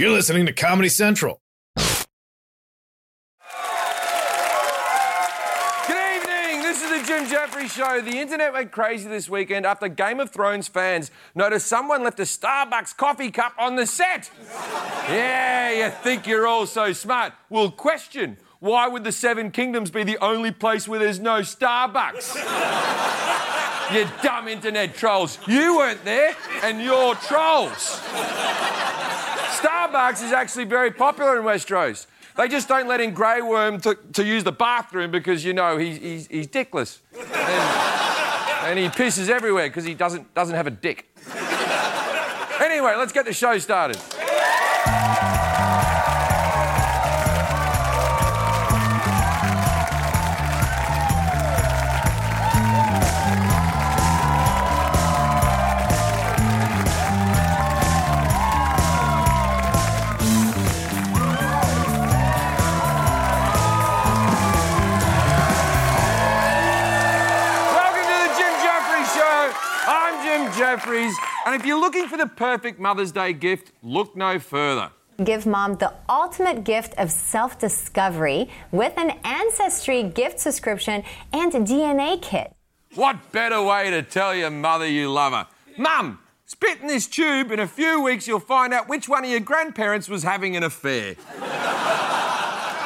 You're listening to Comedy Central. Good evening. This is the Jim Jefferies Show. The internet went crazy this weekend after Game of Thrones fans noticed someone left a Starbucks coffee cup on the set. yeah, you think you're all so smart. Well, question why would the Seven Kingdoms be the only place where there's no Starbucks? you dumb internet trolls. You weren't there, and you're trolls. Starbucks is actually very popular in Westeros. They just don't let in Grey Worm to, to use the bathroom because, you know, he's, he's, he's dickless. And, and he pisses everywhere because he doesn't, doesn't have a dick. Anyway, let's get the show started. Jefferies, and if you're looking for the perfect Mother's Day gift, look no further. Give mom the ultimate gift of self discovery with an Ancestry gift subscription and a DNA kit. What better way to tell your mother you love her? Mum, spit in this tube. In a few weeks, you'll find out which one of your grandparents was having an affair.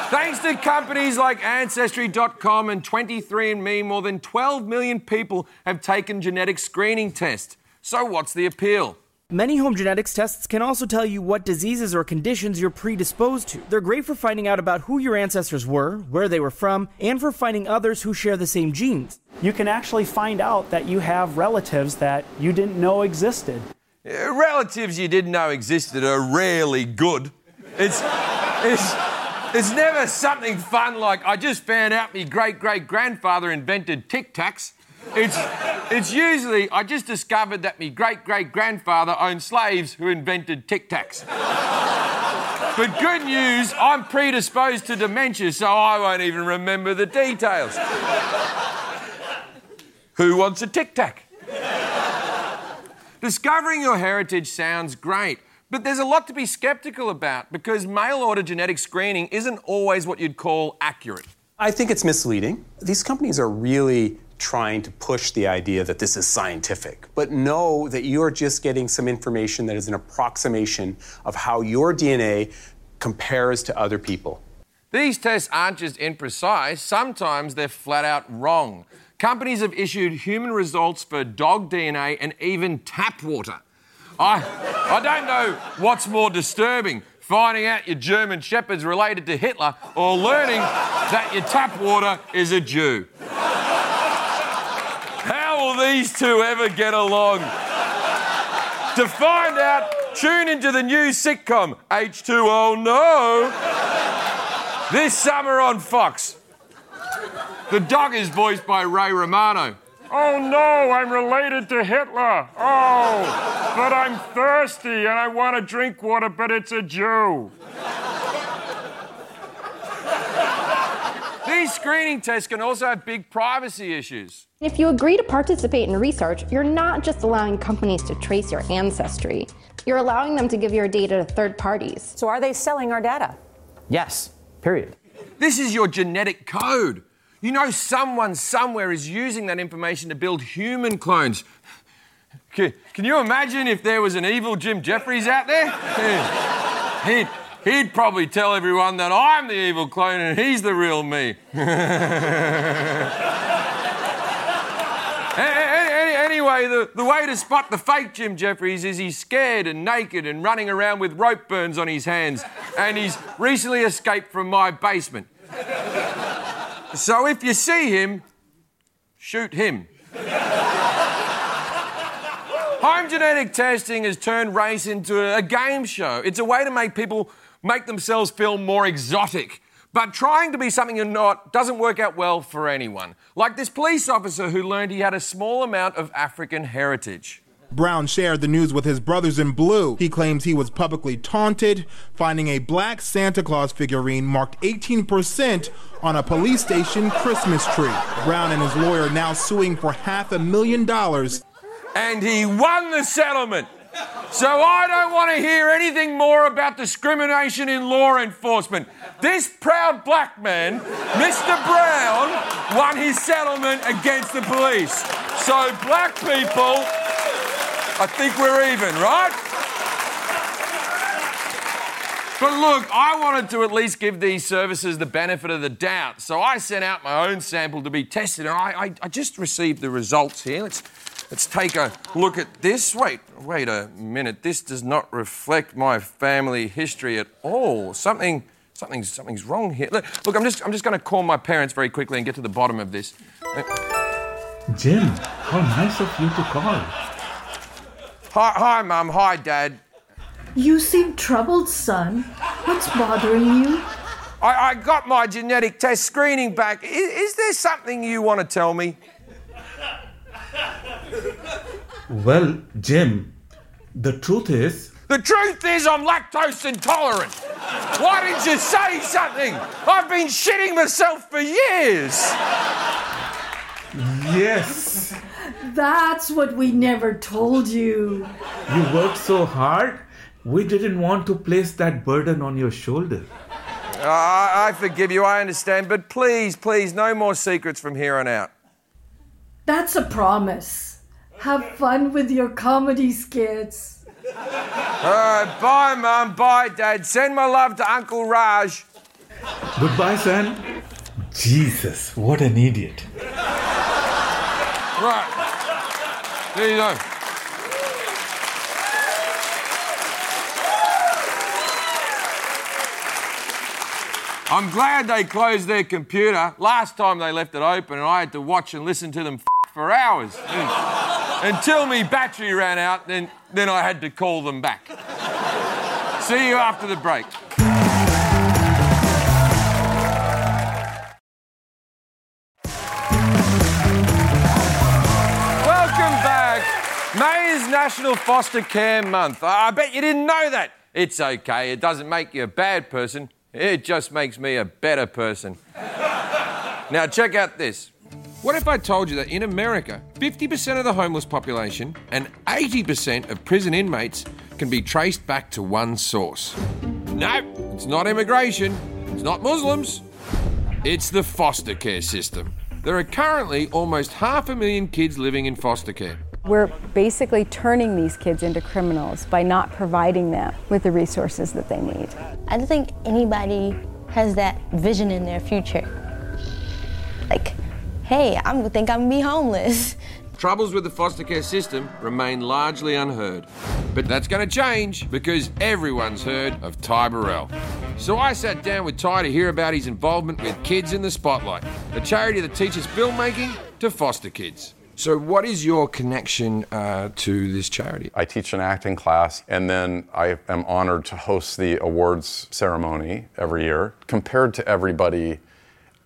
Thanks to companies like Ancestry.com and 23andMe, more than 12 million people have taken genetic screening tests. So, what's the appeal? Many home genetics tests can also tell you what diseases or conditions you're predisposed to. They're great for finding out about who your ancestors were, where they were from, and for finding others who share the same genes. You can actually find out that you have relatives that you didn't know existed. Uh, relatives you didn't know existed are rarely good. It's, it's, it's never something fun like, I just found out my great great grandfather invented Tic Tacs. It's, it's usually, I just discovered that my great great grandfather owned slaves who invented Tic Tacs. But good news, I'm predisposed to dementia, so I won't even remember the details. Who wants a Tic Tac? Discovering your heritage sounds great, but there's a lot to be skeptical about because mail order genetic screening isn't always what you'd call accurate. I think it's misleading. These companies are really trying to push the idea that this is scientific, but know that you are just getting some information that is an approximation of how your DNA compares to other people. These tests aren't just imprecise, sometimes they're flat out wrong. Companies have issued human results for dog DNA and even tap water. I, I don't know what's more disturbing finding out your German Shepherd's related to Hitler or learning that your tap water is a Jew. Will these two ever get along? To find out, tune into the new sitcom H2O No this summer on Fox. The dog is voiced by Ray Romano. Oh no, I'm related to Hitler. Oh, but I'm thirsty and I want to drink water, but it's a Jew. These screening tests can also have big privacy issues. If you agree to participate in research, you're not just allowing companies to trace your ancestry, you're allowing them to give your data to third parties. So are they selling our data? Yes, period. This is your genetic code. You know, someone somewhere is using that information to build human clones. Can, can you imagine if there was an evil Jim Jefferies out there? He'd, he'd probably tell everyone that I'm the evil clone and he's the real me. Anyway, the, the way to spot the fake Jim Jefferies is he's scared and naked and running around with rope burns on his hands, and he's recently escaped from my basement. So if you see him, shoot him. Home genetic testing has turned race into a game show. It's a way to make people make themselves feel more exotic. But trying to be something you're not doesn't work out well for anyone. Like this police officer who learned he had a small amount of African heritage. Brown shared the news with his brothers in blue. He claims he was publicly taunted, finding a black Santa Claus figurine marked 18% on a police station Christmas tree. Brown and his lawyer now suing for half a million dollars. And he won the settlement. So I don't want to hear anything more about discrimination in law enforcement. This proud black man, Mr. Brown, won his settlement against the police. So, black people, I think we're even, right? But look, I wanted to at least give these services the benefit of the doubt. So I sent out my own sample to be tested, and I, I, I just received the results here. Let's, let's take a look at this. Wait, wait a minute. This does not reflect my family history at all. Something, something's, something's wrong here. Look, look I'm just, I'm just going to call my parents very quickly and get to the bottom of this. Jim, how nice of you to call. Hi, hi, Mum. Hi, Dad. You seem troubled, son. What's bothering you? I, I got my genetic test screening back. Is, is there something you want to tell me? Well, Jim, the truth is. The truth is, I'm lactose intolerant. Why didn't you say something? I've been shitting myself for years. Yes. That's what we never told you. You worked so hard, we didn't want to place that burden on your shoulder. Uh, I forgive you, I understand, but please, please, no more secrets from here on out. That's a promise. Have fun with your comedy skits. All right, bye, Mum. Bye, Dad. Send my love to Uncle Raj. Goodbye, son. Jesus, what an idiot. Right. There you go. I'm glad they closed their computer. Last time they left it open, and I had to watch and listen to them f- for hours until my battery ran out. Then, then I had to call them back. See you after the break. Welcome back. May is National Foster Care Month. I I bet you didn't know that. It's okay. It doesn't make you a bad person. It just makes me a better person. now, check out this. What if I told you that in America, 50% of the homeless population and 80% of prison inmates can be traced back to one source? No, it's not immigration, it's not Muslims, it's the foster care system. There are currently almost half a million kids living in foster care. We're basically turning these kids into criminals by not providing them with the resources that they need. I don't think anybody has that vision in their future. Like, hey, I'm gonna think I'm gonna be homeless. Troubles with the foster care system remain largely unheard. But that's going to change because everyone's heard of Ty Burrell. So I sat down with Ty to hear about his involvement with Kids in the Spotlight, a charity that teaches filmmaking to foster kids. So, what is your connection uh, to this charity? I teach an acting class, and then I am honored to host the awards ceremony every year. Compared to everybody,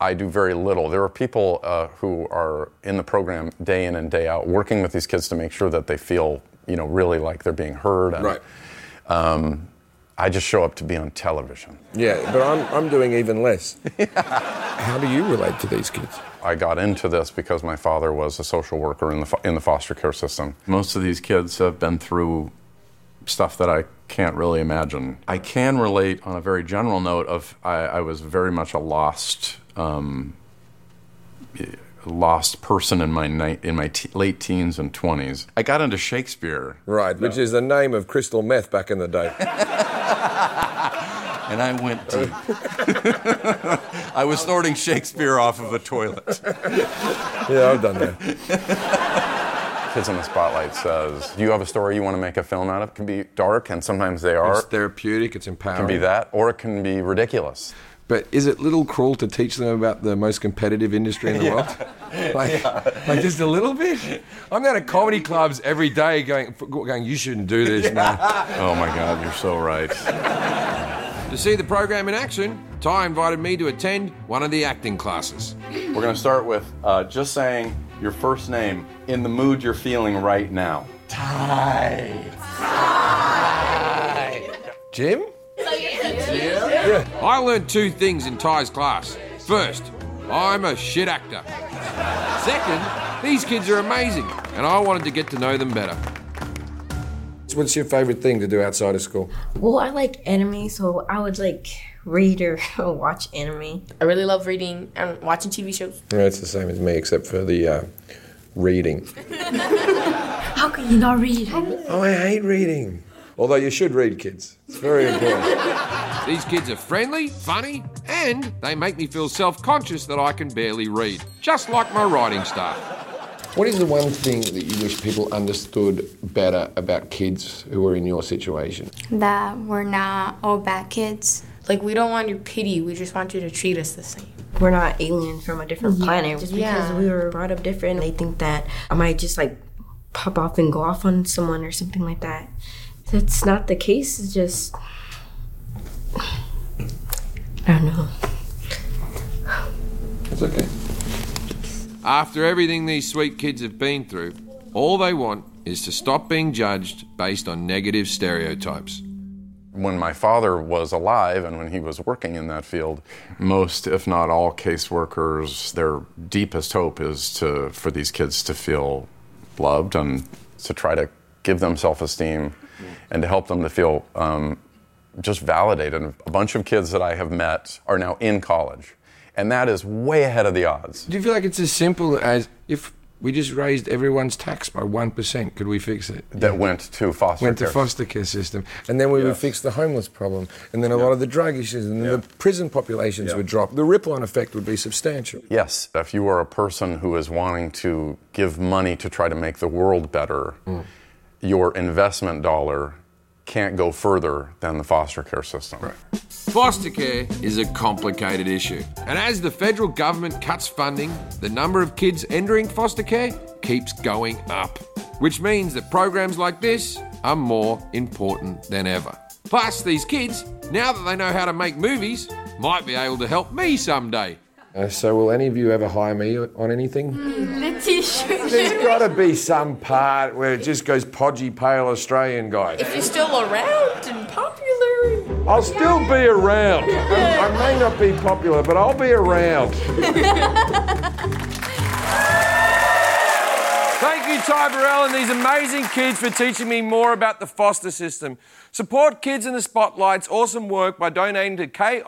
I do very little. There are people uh, who are in the program day in and day out, working with these kids to make sure that they feel, you know, really like they're being heard. And, Right. Um, I just show up to be on television. Yeah, but I'm, I'm doing even less. How do you relate to these kids? I got into this because my father was a social worker in the fo- in the foster care system. Most of these kids have been through stuff that I can't really imagine. I can relate on a very general note of I, I was very much a lost um, lost person in my ni- in my te- late teens and 20s. I got into Shakespeare. Right, which is the name of crystal meth back in the day. and I went deep. I was snorting Shakespeare off of a toilet. yeah, I've done that. Kids in the Spotlight says, Do you have a story you want to make a film out of? It can be dark, and sometimes they are. It's therapeutic, it's It empowering. can be that, or it can be ridiculous. But is it little cruel to teach them about the most competitive industry in the world? Like, like just a little bit? I'm going to comedy clubs every day going, going you shouldn't do this, man. Oh my God, you're so right. To see the program in action, Ty invited me to attend one of the acting classes. We're going to start with uh, just saying your first name in the mood you're feeling right now. Ty. Ty. Jim? Yeah. I learned two things in Ty's class. First, I'm a shit actor. Second, these kids are amazing, and I wanted to get to know them better. What's your favourite thing to do outside of school? Well, I like anime, so I would like read or watch anime. I really love reading and watching TV shows. Yeah, it's the same as me, except for the uh, reading. How can you not read? Oh, I hate reading. Although you should read, kids. It's very important. These kids are friendly, funny, and they make me feel self conscious that I can barely read, just like my writing staff. What is the one thing that you wish people understood better about kids who are in your situation? That we're not all bad kids. Like, we don't want your pity, we just want you to treat us the same. We're not aliens from a different Yeah. planet. Just because Yeah. we were brought up different, they think that I might just like pop off and go off on someone or something like that. That's not the case. It's just I don't know. It's okay. After everything these sweet kids have been through, all they want is to stop being judged based on negative stereotypes. When my father was alive and when he was working in that field, most, if not all, caseworkers, their deepest hope is to for these kids to feel loved and to try to give them self-esteem and to help them to feel um, just validated. A bunch of kids that I have met are now in college, and that is way ahead of the odds. Do you feel like it's as simple as if we just raised everyone's tax by 1%, could we fix it? That went to foster Went care. to foster care system. And then we would fix the homeless problem. And then a lot of the drug issues. And then the prison populations would drop. The ripple on effect would be substantial. Yes, if you are a person who is wanting to give money to try to make the world better, your investment dollar can't go further than the foster care system. Foster care is a complicated issue. And as the federal government cuts funding, the number of kids entering foster care keeps going up. Which means that programs like this are more important than ever. Plus, these kids, now that they know how to make movies, might be able to help me someday. Uh, so, will any of you ever hire me on anything? The t-shirt. There's got to be some part where it just goes podgy, pale Australian guy. If you're still around and popular. I'll still be around. I, I may not be popular, but I'll be around. Thank you, Ty Burrell, and these amazing kids for teaching me more about the foster system. Support Kids in the Spotlight's awesome work by donating to kitsinc.org.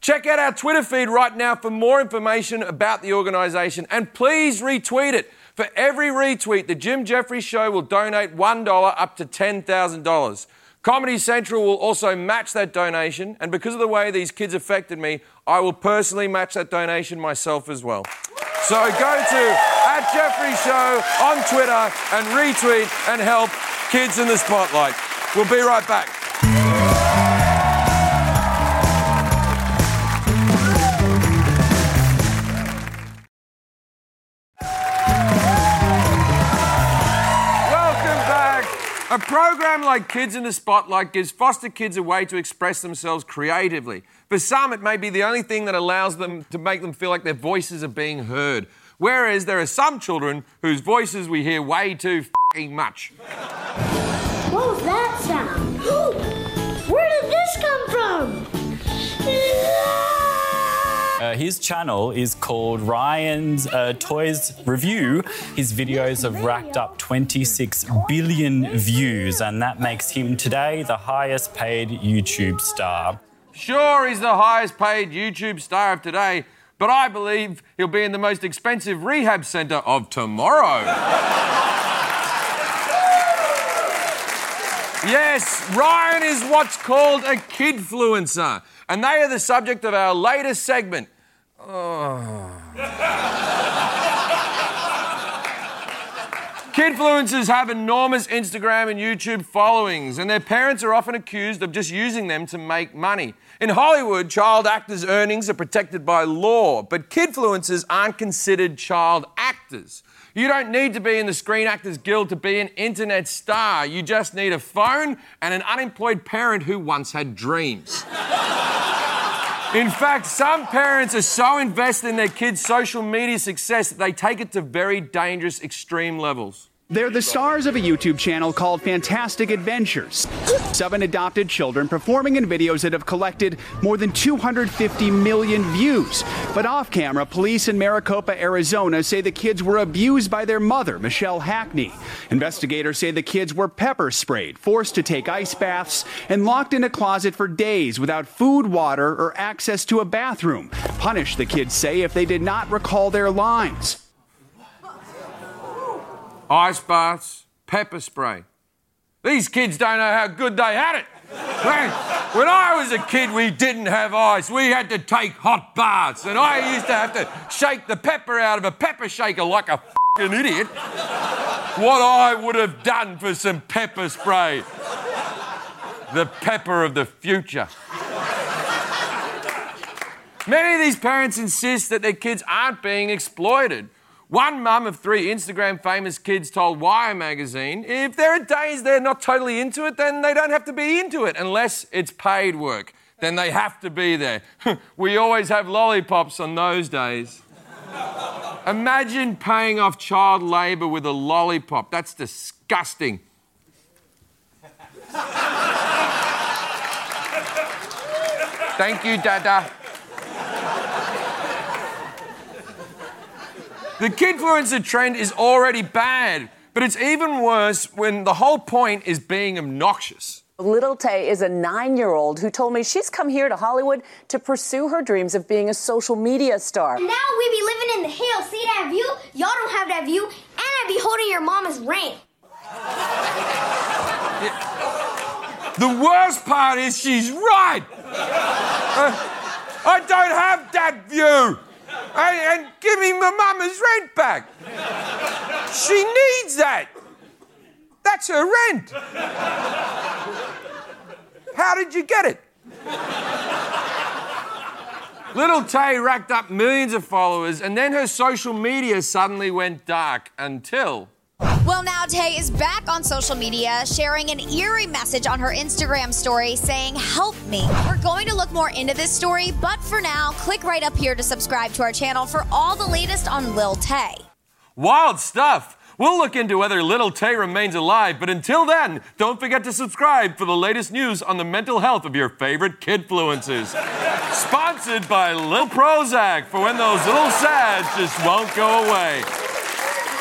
Check out our Twitter feed right now for more information about the organisation, and please retweet it. For every retweet, the Jim Jefferies Show will donate $1 up to $10,000. Comedy Central will also match that donation, and because of the way these kids affected me, I will personally match that donation myself as well. So go to at Jefferies Show on Twitter and retweet and help Kids in the Spotlight. We'll be right back. A program like Kids in the Spotlight gives foster kids a way to express themselves creatively. For some, it may be the only thing that allows them to make them feel like their voices are being heard. Whereas there are some children whose voices we hear way too fing much. What was that sound? Where did this come from? Uh, his channel is called Ryan's uh, Toys Review. His videos have racked up 26 billion views, and that makes him today the highest paid YouTube star. Sure, he's the highest paid YouTube star of today, but I believe he'll be in the most expensive rehab centre of tomorrow. Yes, Ryan is what's called a kidfluencer, and they are the subject of our latest segment. Oh. Kidfluencers have enormous Instagram and YouTube followings, and their parents are often accused of just using them to make money. In Hollywood, child actors' earnings are protected by law, but kidfluencers aren't considered child actors. You don't need to be in the Screen Actors Guild to be an internet star. You just need a phone and an unemployed parent who once had dreams. In fact, some parents are so invested in their kids' social media success that they take it to very dangerous extreme levels. They're the stars of a YouTube channel called Fantastic Adventures. Seven adopted children performing in videos that have collected more than 250 million views. But off camera, police in Maricopa, Arizona say the kids were abused by their mother, Michelle Hackney. Investigators say the kids were pepper sprayed, forced to take ice baths, and locked in a closet for days without food, water, or access to a bathroom. Punished, the kids say, if they did not recall their lines. Ice baths, pepper spray. These kids don't know how good they had it. When, I was a kid, we didn't have ice. We had to take hot baths, and I used to have to shake the pepper out of a pepper shaker like a fucking idiot. What I would have done for some pepper spray. The pepper of the future. Many of these parents insist that their kids aren't being exploited. One mum of three Instagram famous kids told Wired magazine if there are days they're not totally into it, then they don't have to be into it unless it's paid work. Then they have to be there. we always have lollipops on those days. Imagine paying off child labour with a lollipop. That's disgusting. Thank you, Dada. The kidfluencer trend is already bad, but it's even worse when the whole point is being obnoxious. Little Tay is a nine year old who told me she's come here to Hollywood to pursue her dreams of being a social media star. Now we be living in the hills. See that view? Y'all don't have that view. And I be holding your mama's ring. The worst part is she's right. Uh, I don't have that view. And, and give me my mama's rent back. She needs that. That's her rent. How did you get it? Little Tay racked up millions of followers, and then her social media suddenly went dark until. Well, now Tay is back on social media sharing an eerie message on her Instagram story saying, Help me. We're going to look more into this story, but for now, click right up here to subscribe to our channel for all the latest on Lil Tay. Wild stuff. We'll look into whether Little Tay remains alive, but until then, don't forget to subscribe for the latest news on the mental health of your favorite kidfluencers. Sponsored by Lil Prozac for when those little sads just won't go away.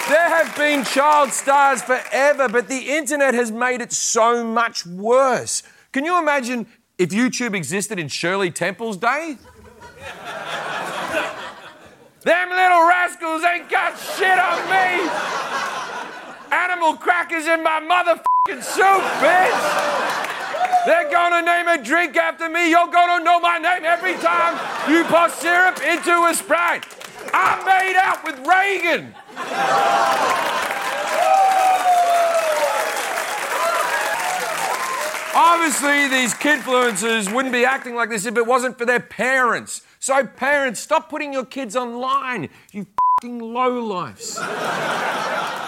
There have been child stars forever, but the internet has made it so much worse. Can you imagine if YouTube existed in Shirley Temple's day? Them little rascals ain't got shit on me! Animal crackers in my motherfucking soup, bitch! They're gonna name a drink after me. You're gonna know my name every time you pour syrup into a Sprite. I made out with Reagan. Obviously, these kidfluencers wouldn't be acting like this if it wasn't for their parents. So, parents, stop putting your kids online, you fucking lowlifes.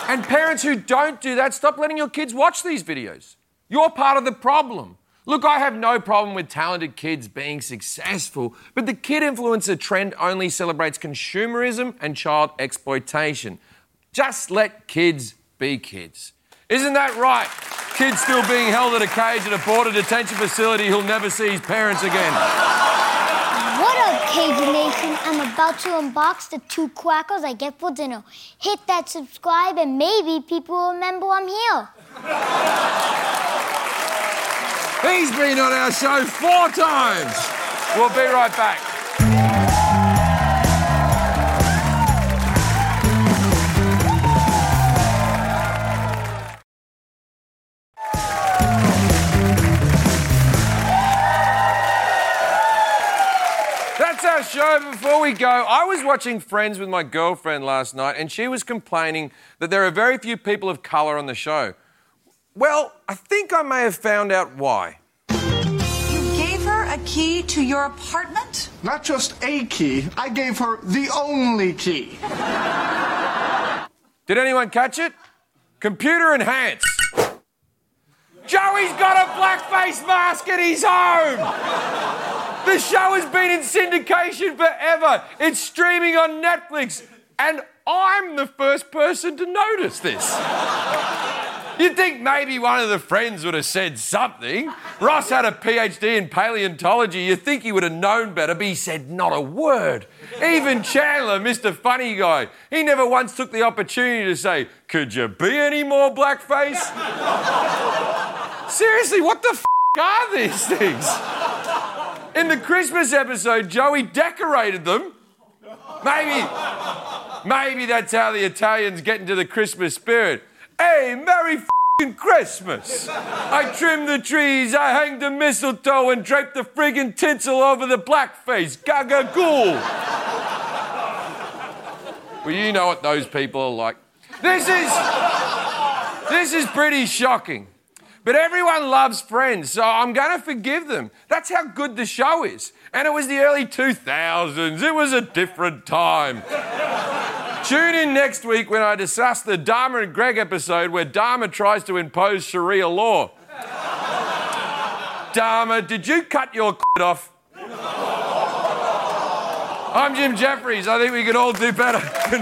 and parents who don't do that, stop letting your kids watch these videos. You're part of the problem. Look, I have no problem with talented kids being successful, but the kid influencer trend only celebrates consumerism and child exploitation. Just let kids be kids. Isn't that right? Kids still being held in a cage at a border detention facility who'll never see his parents again. What up, Cajun Nation? I'm about to unbox the two crackers I get for dinner. Hit that subscribe and maybe people will remember I'm here. He's been on our show four times. We'll be right back. That's our show. Before we go, I was watching Friends with my girlfriend last night, and she was complaining that there are very few people of colour on the show. Well, I think I may have found out why. You gave her a key to your apartment? Not just a key, I gave her the only key. Did anyone catch it? Computer enhanced. Joey's got a blackface mask at his home. The show has been in syndication forever. It's streaming on Netflix. And I'm the first person to notice this. You'd think maybe one of the friends would have said something. Ross had a PhD in paleontology. You'd think he would have known better, but he said not a word. Even Chandler, Mr. Funny Guy, he never once took the opportunity to say, Could you be any more blackface? Seriously, what the f are these things? In the Christmas episode, Joey decorated them. Maybe, maybe that's how the Italians get into the Christmas spirit. Hey, Merry Christmas! I trimmed the trees, I hanged the mistletoe, and draped the friggin' tinsel over the blackface. Gaga ghoul! well, you know what those people are like. This is. This is pretty shocking. But everyone loves Friends, so I'm going to forgive them. That's how good the show is. And it was the early 2000s, it was a different time. Tune in next week when I discuss the Dharma and Greg episode where Dharma tries to impose Sharia law. Dharma, did you cut your off? I'm Jim Jefferies. I think we could all do better. Good